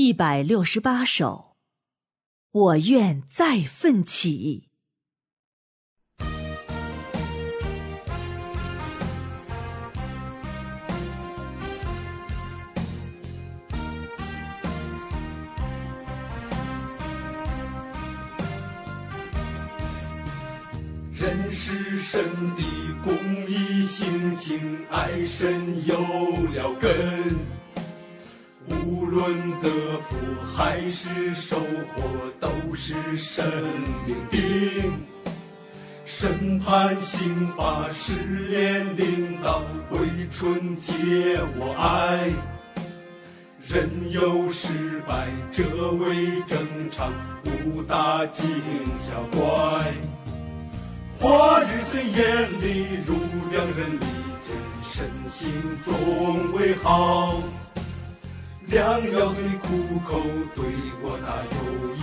一百六十八首，我愿再奋起。人是神的公义性情，爱神有了根。无论得福还是收获，都是神命定。审判刑罚试炼领导，为春节我爱。人有失败，这为正常，无大惊小怪。话语虽严厉，如两人利剑，身心总为好。良药虽苦口，对我那有益，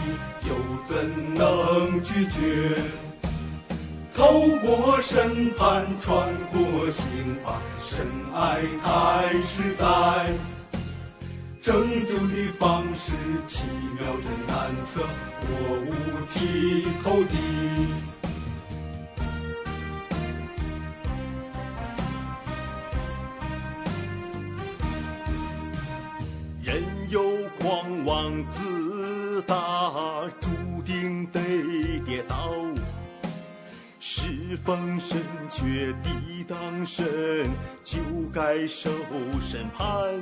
又怎能拒绝？透过审判，穿过刑罚，深爱太实在。拯救的方式奇妙真难测，我五体投地。狂妄自大，注定得跌倒。侍奉神却抵挡神，就该受审判。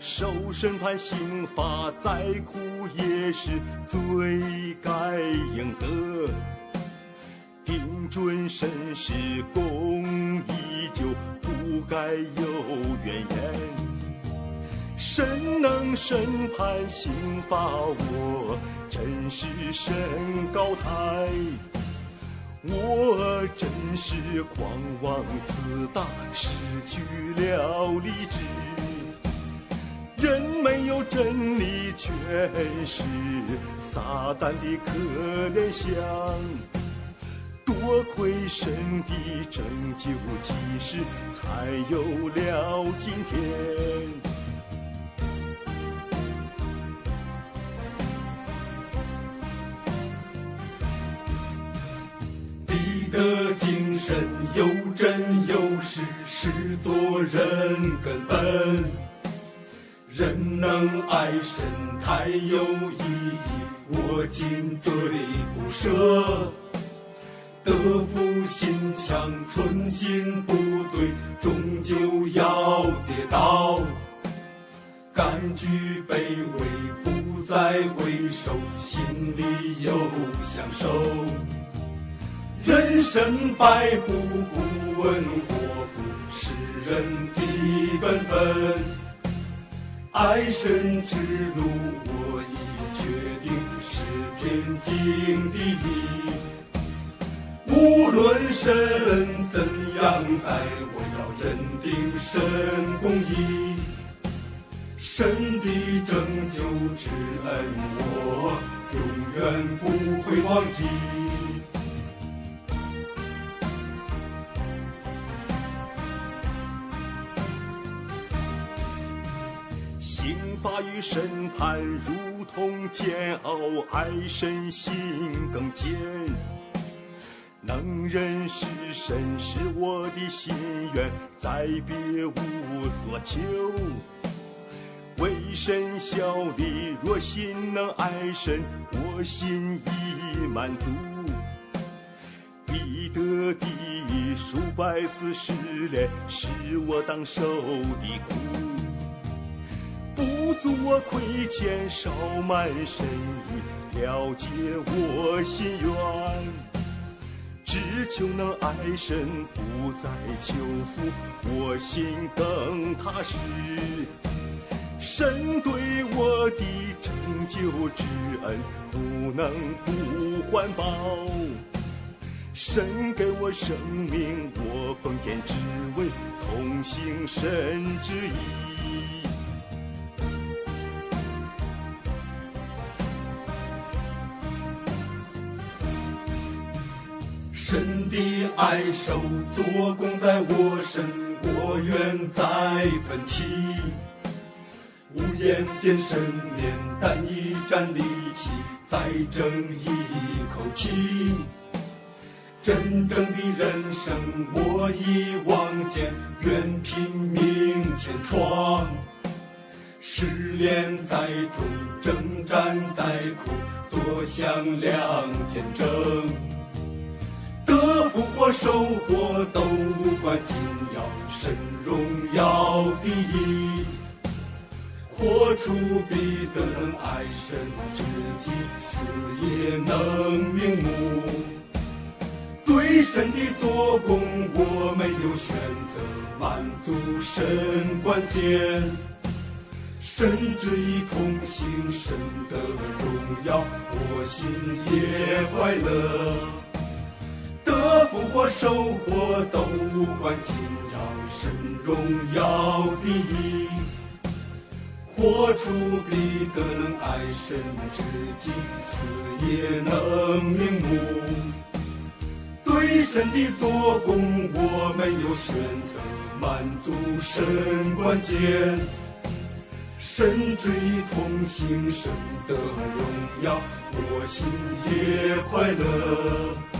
受审判刑罚再苦也是罪该应得。定准神是公义就不该有怨言。神能审判刑罚我，真是神高台。我真是狂妄自大，失去了理智。人没有真理，全是撒旦的可怜想。多亏神的拯救启示，才有了今天。精神有真有实，是做人根本。人能爱神太有意义，我尽罪不舍。德福心强，存心不对，终究要跌倒。甘居卑微，不再为首，心里有享受。人生百步不问祸福，是人的本分。爱神之路我已决定，是天经地义。无论神怎样待，我要认定神公义。神的拯救之恩，我永远不会忘记。刑法与审判如同煎熬，爱神心更坚。能认识神是我的心愿，再别无所求。为神效力，若心能爱神，我心已满足。彼得的数百次失恋，是我当受的苦。不足我亏欠，少满神意，了解我心愿。只求能爱神，不再求福，我心更踏实。神对我的拯救之恩，不能不还报。神给我生命，我奉献只为同行神之意。爱手做工在我身，我愿再奋起。无言见神面，但一战力气，再争一口气。真正的人生我已望见，愿拼命前闯。试炼再重，征战再苦，坐享两千争。福或收获都无关紧要，神荣耀第一。活出彼得能爱神知己，死也能瞑目。对神的做工我没有选择，满足神关键。神旨意同行，神的荣耀，我心也快乐。我收获都无关紧要，神荣耀第一。活出彼得能爱神知己，死也能瞑目。对神的做工我没有选择，满足神关键。神旨意同行，神的荣耀，我心也快乐。